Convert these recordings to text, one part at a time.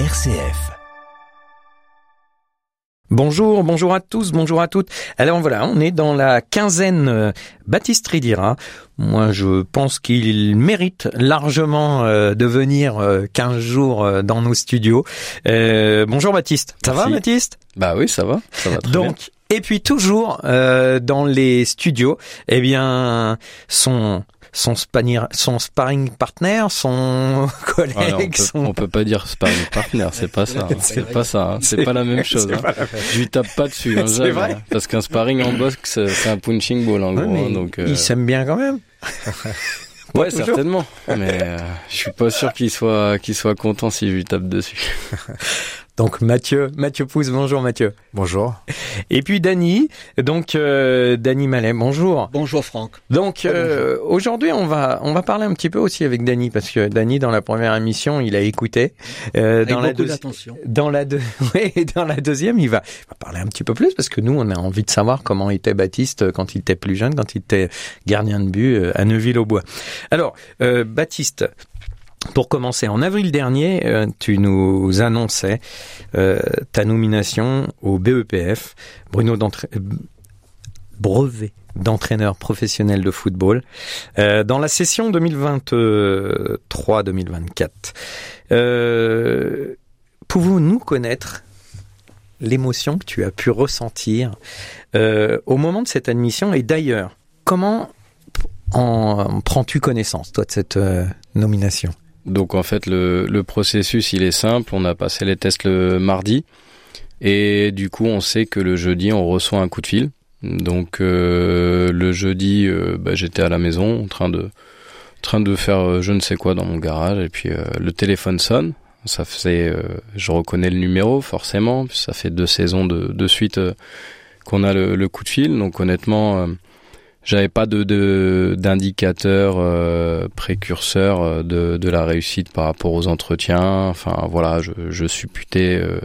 RCF. Bonjour, bonjour à tous, bonjour à toutes. Alors voilà, on est dans la quinzaine euh, Baptiste Ridira. Moi, je pense qu'il mérite largement euh, de venir euh, 15 jours euh, dans nos studios. Euh, bonjour Baptiste. Ça Merci. va Baptiste? Bah oui, ça va, ça va très bien. Donc, et puis toujours euh, dans les studios, eh bien, son son spanning, son sparring partner, son collègue, Ah non, on, peut, son on peut pas dire sparring partner, c'est pas ça. hein. C'est pas ça, hein. c'est pas la même chose. hein. la- Je lui tape pas dessus, jamais, vrai. Parce qu'un sparring en boxe, c'est un punching ball en Ouais, gros. donc, euh, il s'aime bien quand même. ouais, toujours. certainement. Mais euh, je suis pas sûr qu'il soit qu'il soit content si je lui tape dessus. Donc Mathieu, Mathieu Pousse, bonjour Mathieu. Bonjour. Et puis Dany, donc euh, Dany Mallet, bonjour. Bonjour Franck. Donc euh, aujourd'hui on va on va parler un petit peu aussi avec Dany parce que Dany dans la première émission il a écouté euh, Avec dans la beaucoup deuxi- d'attention. dans la deux ouais, dans la deuxième il va, il va parler un petit peu plus parce que nous on a envie de savoir comment était Baptiste quand il était plus jeune quand il était gardien de but euh, à Neuville-au-Bois. Alors euh, Baptiste pour commencer, en avril dernier, euh, tu nous annonçais euh, ta nomination au BEPF, Bruno brevet d'entraîneur professionnel de football, euh, dans la session 2023-2024. Euh, Pouvons-nous connaître l'émotion que tu as pu ressentir au moment de cette admission? Et d'ailleurs, comment en prends-tu connaissance, toi, de cette nomination? Donc en fait, le, le processus, il est simple. On a passé les tests le mardi. Et du coup, on sait que le jeudi, on reçoit un coup de fil. Donc euh, le jeudi, euh, bah, j'étais à la maison en train de, train de faire euh, je ne sais quoi dans mon garage. Et puis euh, le téléphone sonne. Ça faisait, euh, je reconnais le numéro forcément. Ça fait deux saisons de, de suite qu'on a le, le coup de fil. Donc honnêtement, j'avais pas de d'indicateur euh, précurseur euh, de, de la réussite par rapport aux entretiens. Enfin voilà, je, je supputais euh,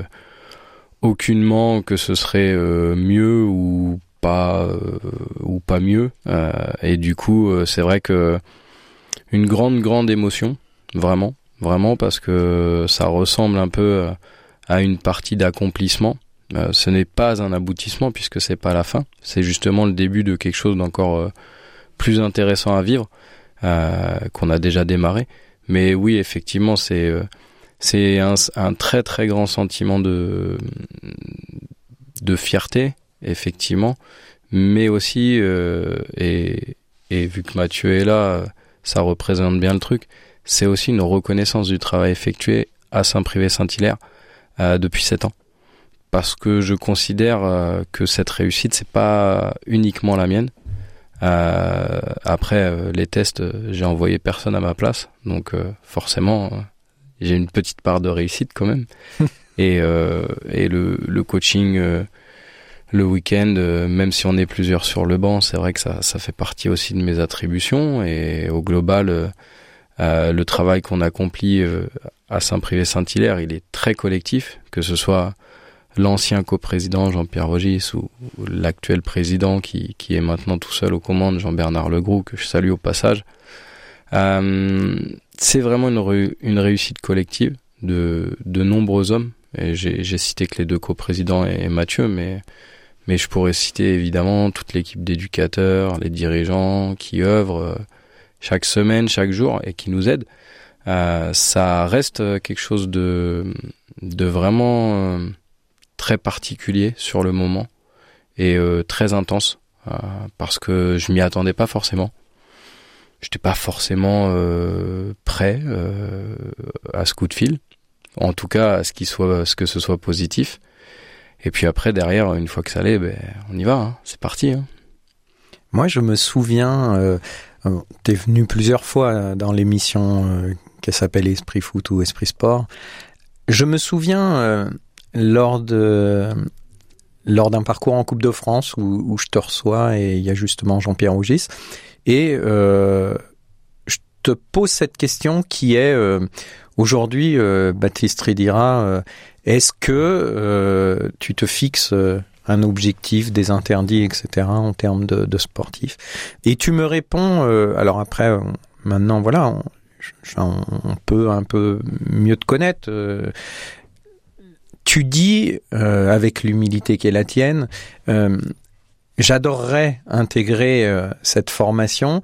aucunement que ce serait euh, mieux ou pas euh, ou pas mieux. Euh, et du coup, c'est vrai que une grande grande émotion, vraiment, vraiment parce que ça ressemble un peu à une partie d'accomplissement. Euh, ce n'est pas un aboutissement puisque c'est pas la fin. C'est justement le début de quelque chose d'encore euh, plus intéressant à vivre euh, qu'on a déjà démarré. Mais oui, effectivement, c'est c'est un, très très grand sentiment de de fierté, effectivement, mais aussi et et vu que Mathieu est là, ça représente bien le truc. C'est aussi une reconnaissance du travail effectué à Saint-Privé-Saint-Hilaire depuis sept ans parce que je considère euh, que cette réussite c'est pas uniquement la mienne. Euh, après euh, les tests, j'ai envoyé personne à ma place, donc forcément j'ai une petite part de réussite quand même. et et le, le coaching le week-end, euh, même si on est plusieurs sur le banc, c'est vrai que ça ça fait partie aussi de mes attributions et au global euh, euh, le travail qu'on accomplit à Saint-Privé-Saint-Hilaire, il est très collectif, que ce soit l'ancien coprésident Jean-Pierre Rogis ou, l'actuel président qui, qui est maintenant tout seul aux commandes, Jean-Bernard Legroux, que je salue au passage. Euh, c'est vraiment une, ré- une réussite collective de, de nombreux hommes. J'ai cité que les deux coprésidents et, Mathieu, mais, mais je pourrais citer évidemment toute l'équipe d'éducateurs, les dirigeants qui œuvrent euh, chaque semaine, chaque jour et qui nous aident. Euh, ça reste quelque chose de, de vraiment très particulier sur le moment et euh, très intense euh, parce que je m'y attendais pas forcément. J'étais pas forcément euh, prêt euh, à ce coup de fil, en tout cas à ce qu'il soit, à ce que ce soit positif. Et puis après derrière, une fois que ça l'est, ben on y va, hein, c'est parti. Hein. Moi, je me souviens, euh, t'es venu plusieurs fois dans l'émission qui s'appelle Esprit Foot ou Esprit Sport. Je me souviens lors de lors d'un parcours en Coupe de France où, je te reçois et il y a justement Jean-Pierre Rougis et euh, je te pose cette question qui est euh, aujourd'hui euh, Baptiste Ridira est-ce que tu te fixes un objectif, des interdits, etc. en termes de, de sportifs. Et tu me réponds, alors après, maintenant, voilà, on peut un peu mieux te connaître. Euh, tu dis, euh, avec l'humilité qui est la tienne, euh, j'adorerais intégrer cette formation.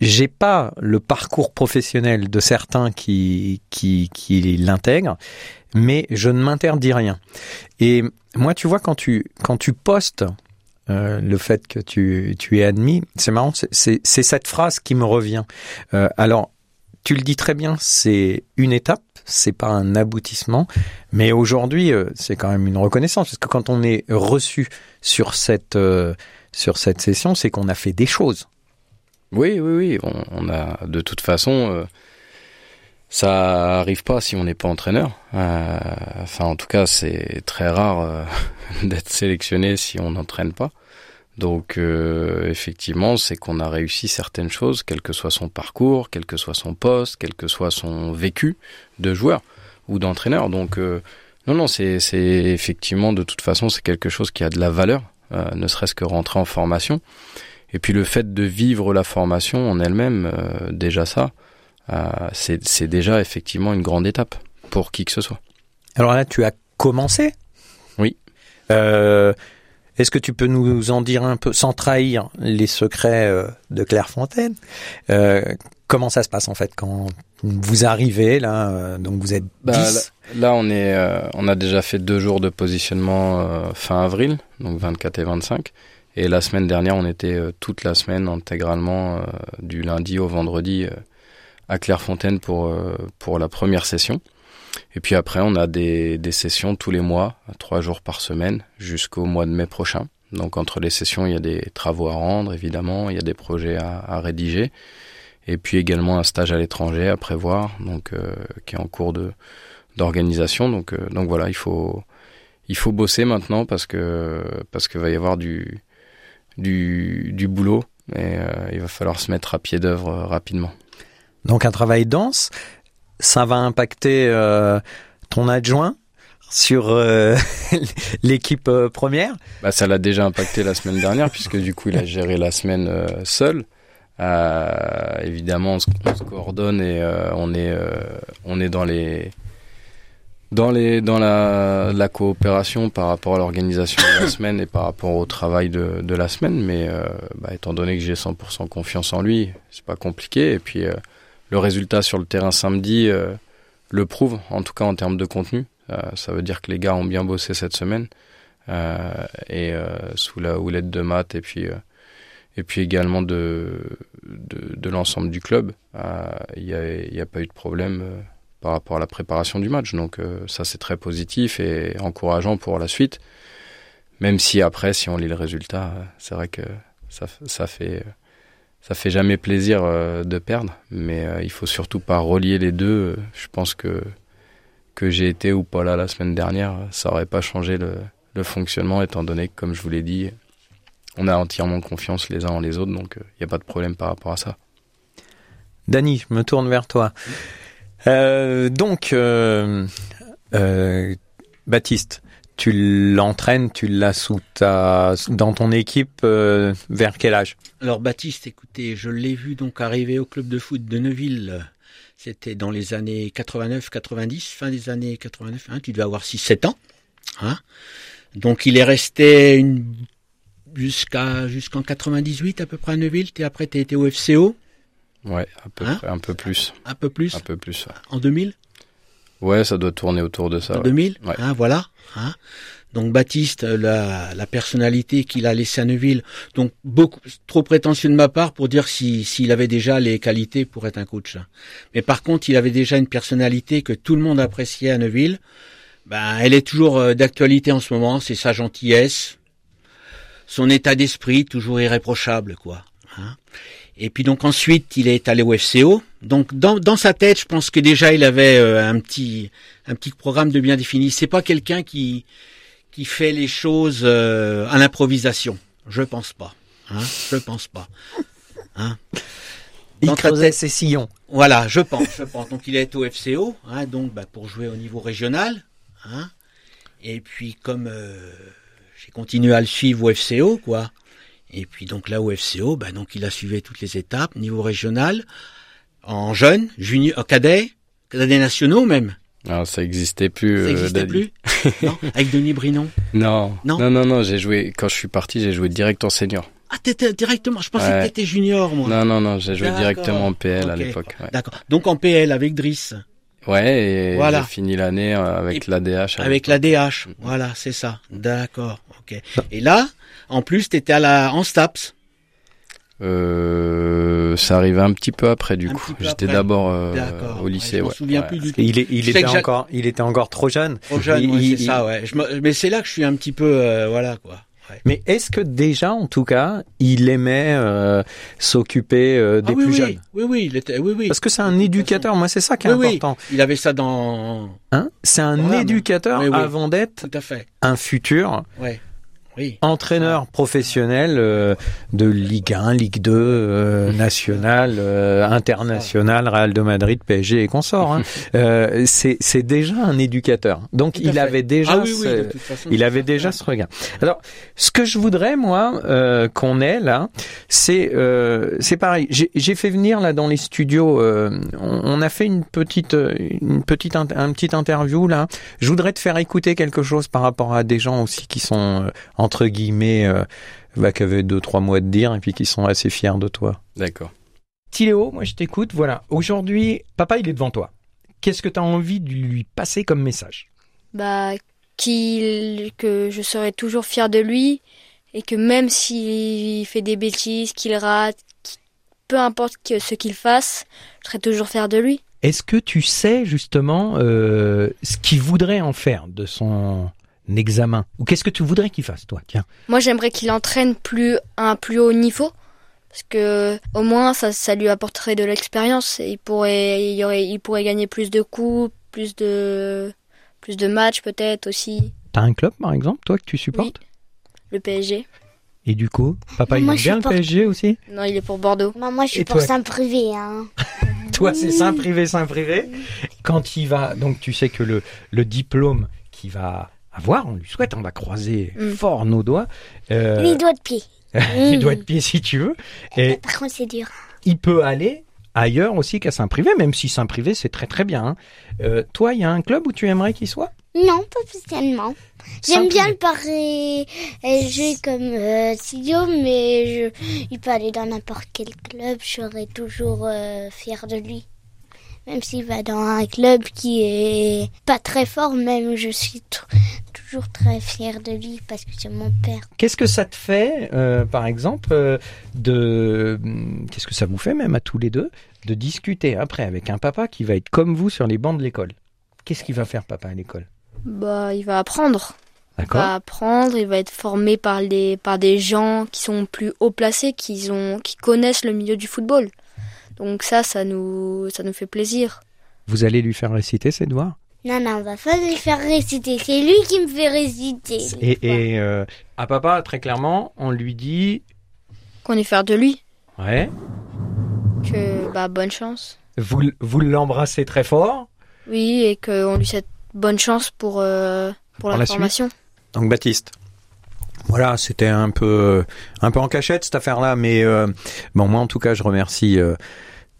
J'ai pas le parcours professionnel de certains qui qui, qui l'intègrent, mais je ne m'interdis rien. Et moi, tu vois, quand tu quand tu postes euh, le fait que tu, tu es admis, c'est marrant, c'est cette phrase qui me revient. Euh, alors, tu le dis très bien, c'est une étape, c'est pas un aboutissement, mais aujourd'hui, euh, c'est quand même une reconnaissance, parce que quand on est reçu sur cette, sur cette session, c'est qu'on a fait des choses. Oui, oui, oui, on, a de toute façon ça arrive pas si on n'est pas entraîneur. Euh, enfin, en tout cas, c'est très rare euh, d'être sélectionné si on n'entraîne pas. Donc, euh, effectivement, c'est qu'on a réussi certaines choses, quel que soit son parcours, quel que soit son poste, quel que soit son vécu de joueur ou d'entraîneur. Donc, non, non, c'est effectivement, de toute façon, c'est quelque chose qui a de la valeur, ne serait-ce que rentrer en formation. Et puis le fait de vivre la formation en elle-même, déjà ça, euh, c'est déjà effectivement une grande étape pour qui que ce soit. Alors là, tu as commencé? Oui. Euh, Est-ce que tu peux nous en dire un peu, sans trahir les secrets euh, de Clairefontaine euh, Comment ça se passe en fait quand vous arrivez là euh, Donc vous êtes bah, Là, on est, on a déjà fait deux jours de positionnement fin avril, donc 24 et 25. Et la semaine dernière, on était toute la semaine intégralement du lundi au vendredi à Clairefontaine pour, pour la première session. Et puis après, on a des, des sessions tous les mois, trois jours par semaine, jusqu'au mois de mai prochain. Donc entre les sessions, il y a des travaux à rendre, évidemment, il y a des projets à, à rédiger, et puis également un stage à l'étranger à prévoir, donc euh, qui est en cours de d'organisation. Donc euh, donc voilà, il faut il faut bosser maintenant parce que parce qu'il va y avoir du du, du boulot et il va falloir se mettre à pied d'œuvre rapidement. Donc un travail dense, ça va impacter euh, ton adjoint sur euh, l'équipe euh, première? Bah, Ça l'a déjà impacté la semaine dernière puisque du coup il a géré la semaine seul. évidemment on se, on se, coordonne et on est on est dans les dans les dans la, la coopération par rapport à l'organisation de la semaine et par rapport au travail de, de la semaine. Mais bah, étant donné que j'ai 100% confiance en lui c'est pas compliqué. Et puis le résultat sur le terrain samedi euh, le prouve, en tout cas en termes de contenu. Euh, ça veut dire que les gars ont bien bossé cette semaine euh, et sous la houlette de Matt et puis également de l'ensemble du club. Il n'y a, pas eu de problème par rapport à la préparation du match. Donc ça c'est très positif et encourageant pour la suite. Même si après, si on lit le résultat, c'est vrai que ça fait ça fait jamais plaisir euh, de perdre, mais euh, il faut surtout pas relier les deux. Je pense que que j'ai été ou pas là la semaine dernière, ça aurait pas changé le, le fonctionnement, étant donné que, comme je vous l'ai dit, on a entièrement confiance les uns en les autres, donc il euh, n'y a pas de problème par rapport à ça. Dany, je me tourne vers toi. Euh, donc, euh, Baptiste, tu l'entraînes, tu l'as sous ta, dans ton équipe euh, vers quel âge? Alors Baptiste, écoutez, je l'ai vu donc arriver au club de foot de Neuville. C'était dans les années 89-90, fin des années 89. Hein, tu devais avoir 6-7 ans. Hein donc il est resté une... jusqu'à jusqu'en 98 à peu près à Neuville. Et après, tu as été au FCO. Ouais, à peu hein? près, un peu plus. Un peu plus? Un peu plus. Ouais. En 2000 Ouais, ça doit tourner autour de ça. En 2000, ouais. hein, voilà. Hein. Donc Baptiste, la, la personnalité qu'il a laissée à Neuville, donc beaucoup trop prétentieux de ma part pour dire s'il si, avait déjà les qualités pour être un coach. Mais par contre, il avait déjà une personnalité que tout le monde appréciait à Neuville. Ben, elle est toujours euh, d'actualité en ce moment. C'est sa gentillesse, son état d'esprit toujours irréprochable, quoi. Hein. Et puis donc ensuite, il est allé au FCO. Donc dans, dans sa tête, je pense que déjà il avait euh, un petit un petit programme de bien défini. C'est pas quelqu'un qui qui fait les choses euh, à l'improvisation. Je pense pas. Hein je pense pas. Hein il creusait ses sillons. Voilà, je pense, je pense. Donc il est au FCO, hein, donc bah, pour jouer au niveau régional. Hein. Et puis comme euh, j'ai continué à le suivre au FCO, quoi. Et puis donc là au FCO, bah, donc il a suivi toutes les étapes, niveau régional. en jeune, junior, cadet, cadet nationaux même. Alors, ça existait plus. Ça euh, n'existait Daddy. plus Non Avec Denis Brinon Non. Non. Non, non, non, j'ai joué, quand je suis parti, j'ai joué direct en senior. Ah, t'étais directement, je pensais Ouais. que t'étais junior, moi. Non, non, non, j'ai joué directement en PL à l'époque. Ouais, D'accord. Donc en PL avec Driss, Ouais, et Voilà. j'ai fini l'année euh, avec l'ADH. avec la DH. Voilà, c'est ça. D'accord. Ok. Et là, en plus, t'étais à la en Staps. Euh, ça arrivait un petit peu après du Un coup. J'étais d'abord euh, D'accord. au Ouais, lycée. je m'en ouais. souviens Ouais. plus du tout. Il, est, il, Je était encore, il était encore trop jeune. Trop jeune, Il- ouais, il- c'est ça, ouais. Je me- Mais c'est là que je suis un petit peu, euh, voilà quoi. Ouais. Mais est-ce que déjà, en tout cas, il aimait euh, s'occuper euh, des Ah oui, plus oui, jeunes? Oui, oui, il était, oui, oui. Parce que c'est un éducateur, moi c'est ça qui est Oui, oui. important. Il avait ça dans, Hein? C'est un éducateur avant d'être un futur Ouais. Oui. entraîneur professionnel euh, de Ligue 1, Ligue 2, euh, national, euh, international, Real de Madrid, PSG et consorts. Hein. Euh, c'est c'est déjà un éducateur. Donc il fait. avait déjà ah oui, oui, ce- façon, il avait déjà ce regard. Alors, ce que je voudrais moi euh, qu'on ait là, c'est euh, c'est pareil. J'ai j'ai fait venir là dans les studios. euh, on, on a fait une petite une petite un petit interview là. Je voudrais te faire écouter quelque chose par rapport à des gens aussi qui sont euh, entre guillemets euh, bah, qui avaient deux trois mois de dire et puis qui sont assez fiers de toi. D'accord. Tiléo, moi je t'écoute. Voilà. Aujourd'hui, papa, il est devant toi. Qu'est-ce que tu as envie de lui passer comme message? Bah, qu'il, que je serai toujours fier de lui et que même s'il fait des bêtises, qu'il rate, peu importe que- ce qu'il fasse, je serai toujours fier de lui. Est-ce que tu sais justement euh, ce qu'il voudrait en faire de son examen Ou qu'est-ce que tu voudrais qu'il fasse, toi? Tiens. Moi, j'aimerais qu'il entraîne plus à un plus haut niveau. Parce que au moins ça, ça lui apporterait de l'expérience. et Il pourrait, il y aurait, il pourrait gagner plus de coups, plus de, plus de matchs peut-être aussi. T'as un club, par exemple, toi, que tu supportes? Le PSG. Et du coup, papa, il aime bien le PSG aussi? Non, il est pour Bordeaux. Moi, je suis Et pour Saint-Privé. Hein. Toi, c'est Saint privé, Saint privé. Quand il va, donc tu sais que le, le diplôme qu'il va avoir, on lui souhaite, on va croiser Mm. fort nos doigts. Euh, Les doigts de pied. il doit être pied si tu veux. Et Par contre, c'est dur. il peut aller ailleurs aussi qu'à Saint-Privé, même si Saint-Privé c'est très très bien. hein. Euh, toi, il y a un club où tu aimerais qu'il soit? Non, pas spécialement. J'aime bien le pari euh, jouer comme euh, Silio, mais je, il peut aller dans n'importe quel club. Je serai toujours euh, fier de lui. Même s'il va dans un club qui est pas très fort, même je suis toujours très fier de lui parce que c'est mon père. Qu'est-ce que ça te fait, euh, par exemple, euh, de hum, qu'est-ce que ça vous fait même à tous les deux de discuter après avec un papa qui va être comme vous sur les bancs de l'école? Qu'est-ce qu'il va faire papa à l'école? Bah, il va apprendre. Il D'accord va apprendre, il va être formé par les par des gens qui sont plus haut placés, qui ont qui connaissent le milieu du football. Donc ça, ça nous ça nous fait plaisir. Vous allez lui faire réciter ses devoirs? Non, non, on va pas lui faire réciter. C'est lui qui me fait réciter. Et, et euh, à papa, très clairement, on lui dit Qu'on est fier de lui, ouais, que bah bonne chance. vous, vous l'embrassez très fort. Oui, et qu'on lui souhaite bonne chance pour euh, pour, Pour la, la formation. Donc Baptiste. Voilà, c'était un peu un peu en cachette cette affaire-là, mais euh, bon moi en tout cas je remercie euh,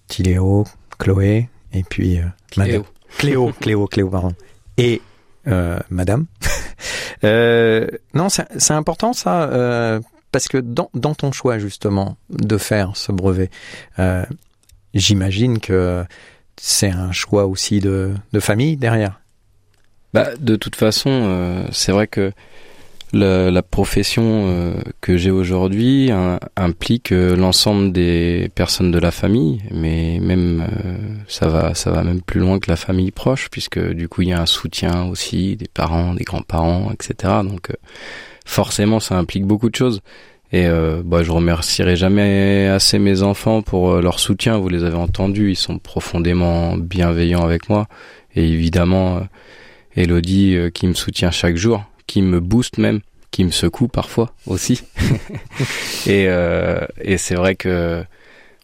Tiléo, Chloé et puis euh, Madame Cléo, Cléo, Cléo, pardon, et euh, Madame. Euh, non, c'est important ça euh, parce que dans dans ton choix justement de faire ce brevet, j'imagine que c'est un choix aussi de de famille derrière. Bah, de toute façon, c'est vrai que la, profession euh, que j'ai aujourd'hui hein, implique euh, l'ensemble des personnes de la famille, mais même euh, ça va, ça va même plus loin que la famille proche, puisque du coup il y a un soutien aussi des parents, des grands-parents, etc. Donc forcément, ça implique beaucoup de choses. Et bah, je remercierai jamais assez mes enfants pour leur soutien. Vous les avez entendus, ils sont profondément bienveillants avec moi. Et évidemment, Elodie qui me soutient chaque jour, qui me booste même, qui me secoue parfois aussi. et euh, et c'est vrai que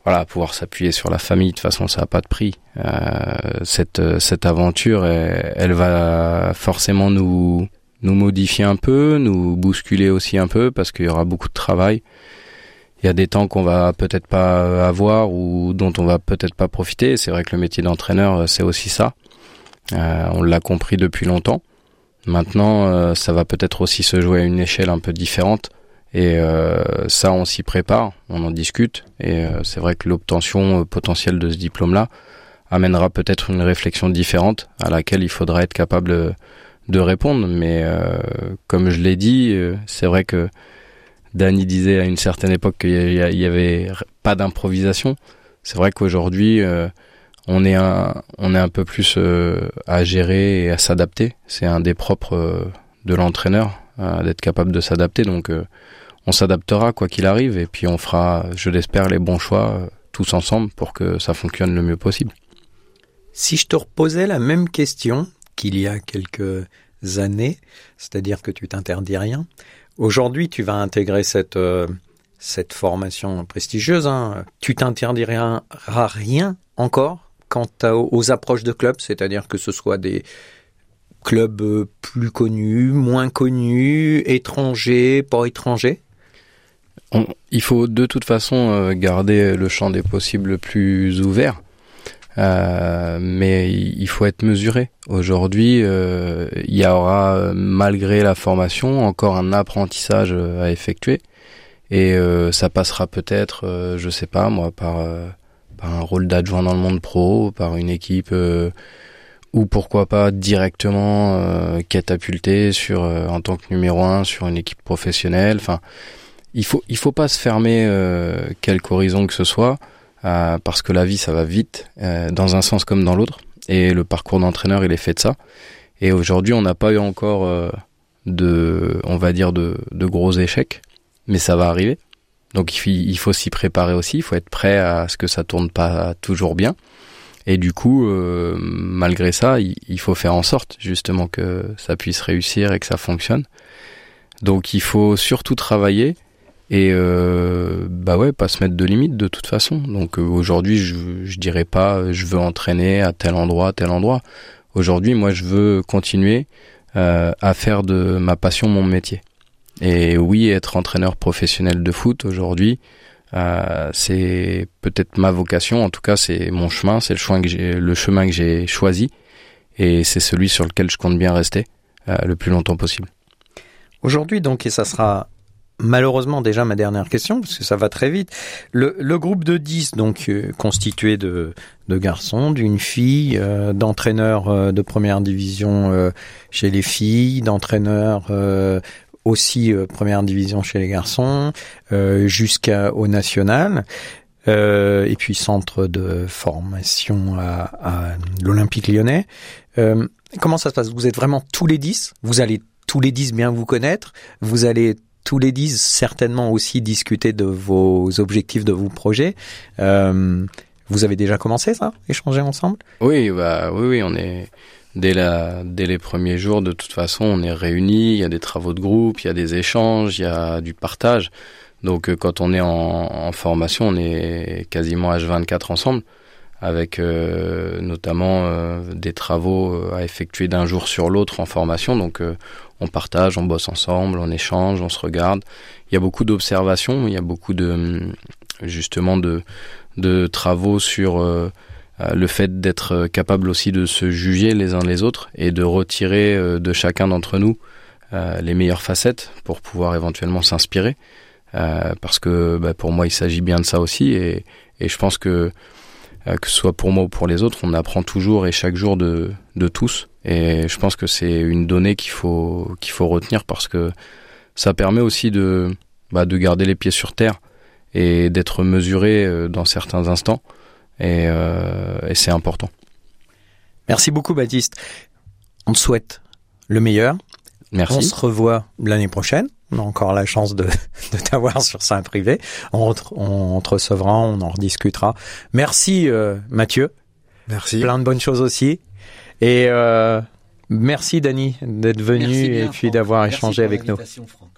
voilà, pouvoir s'appuyer sur la famille, de toute façon, ça n'a pas de prix. Euh, cette cette aventure, elle, elle va forcément nous nous modifier un peu, nous bousculer aussi un peu, parce qu'il y aura beaucoup de travail. il y a des temps qu'on va peut-être pas avoir ou dont on va peut-être pas profiter. C'est vrai que le métier d'entraîneur, c'est aussi ça. Euh, on l'a compris depuis longtemps. Maintenant, euh, ça va peut-être aussi se jouer à une échelle un peu différente. Et euh, ça, on s'y prépare, on en discute. Et c'est vrai que l'obtention potentielle de ce diplôme-là amènera peut-être une réflexion différente à laquelle il faudra être capable de répondre. Mais comme je l'ai dit, c'est vrai que Danny disait à une certaine époque qu'il n'y avait pas d'improvisation. C'est vrai qu'aujourd'hui, on est un, on est un peu plus euh, à gérer et à s'adapter. C'est un des propres euh, de l'entraîneur d'être capable de s'adapter. Donc euh, on s'adaptera quoi qu'il arrive et puis on fera, je l'espère, les bons choix tous ensemble pour que ça fonctionne le mieux possible. Si je te reposais la même question qu'il y a quelques années, c'est-à-dire que tu t'interdis rien, aujourd'hui tu vas intégrer cette cette formation prestigieuse, hein. tu t'interdiras rien encore? Quant aux approches de clubs, c'est-à-dire que ce soit des clubs euh, plus connus, moins connus, étrangers, pas étrangers? Il faut de toute façon euh, garder le champ des possibles plus ouvert. Euh, mais il faut être mesuré. Aujourd'hui, il y aura, malgré la formation, encore un apprentissage à effectuer. Et ça passera peut-être, je sais pas moi, par par un rôle d'adjoint dans le monde pro, par une équipe euh, ou pourquoi pas directement euh, catapulté sur euh, en tant que numéro un sur une équipe professionnelle. Enfin, il faut il faut pas se fermer quelque horizon que ce soit parce que la vie ça va vite dans un sens comme dans l'autre et le parcours d'entraîneur il est fait de ça. Et aujourd'hui on n'a pas eu encore de on va dire de, de gros échecs, mais ça va arriver. Donc il faut s'y préparer aussi, il faut être prêt à ce que ça tourne pas toujours bien. Et du coup, euh, malgré ça, il, faut faire en sorte justement que ça puisse réussir et que ça fonctionne. Donc il faut surtout travailler et euh, bah ouais, pas se mettre de limites de toute façon. Donc euh, aujourd'hui, je, je dirais pas je veux entraîner à tel endroit, tel endroit. Aujourd'hui, moi, je veux continuer à faire de ma passion mon métier. Et oui, être entraîneur professionnel de foot aujourd'hui, euh, c'est peut-être ma vocation. En tout cas, c'est mon chemin, c'est le chemin que j'ai, le chemin que j'ai choisi, et c'est celui sur lequel je compte bien rester euh, le plus longtemps possible. Aujourd'hui, donc, et ça sera malheureusement déjà ma dernière question parce que ça va très vite. Le, groupe de 10 donc euh, constitué de, de garçons, d'une fille, d'entraîneurs de première division chez les filles, d'entraîneurs aussi euh, première division chez les garçons, euh, jusqu'au national. Euh, et puis centre de formation à, l'Olympique lyonnais. Comment ça se passe? Vous êtes vraiment tous les dix? Vous allez tous les dix bien vous connaître? Vous allez tous les dix certainement aussi discuter de vos objectifs, de vos projets. Vous avez déjà commencé ça Échanger ensemble? Oui, bah oui, oui, on est dès, la, dès les premiers jours, de toute façon, on est réunis, il y a des travaux de groupe, il y a des échanges, il y a du partage. Donc euh, quand on est en, formation, on est quasiment H24 ensemble, avec euh, notamment euh, des travaux à effectuer d'un jour sur l'autre en formation. Donc on partage, on bosse ensemble, on échange, on se regarde. Il y a beaucoup d'observations, il y a beaucoup de justement de, de travaux sur euh, le fait d'être euh, capable aussi de se juger les uns les autres et de retirer euh, de chacun d'entre nous les meilleures facettes pour pouvoir éventuellement s'inspirer. parce que bah, pour moi, il s'agit bien de ça aussi. Et, et je pense que que ce soit pour moi ou pour les autres, on apprend toujours et chaque jour de, de tous. Et je pense que c'est une donnée qu'il faut qu'il faut retenir parce que ça permet aussi de bah, de garder les pieds sur terre et d'être mesuré dans certains instants et, euh, et c'est important. Merci beaucoup Baptiste. On te souhaite le meilleur. Merci. On se revoit l'année prochaine. On a encore la chance de, de t'avoir sur Saint Privé. On, on, te recevra, on en rediscutera. Merci euh, Mathieu. Merci. Plein de bonnes choses aussi. Et euh, merci Dani d'être venu merci bien, et puis d'avoir échangé avec nous. Franck.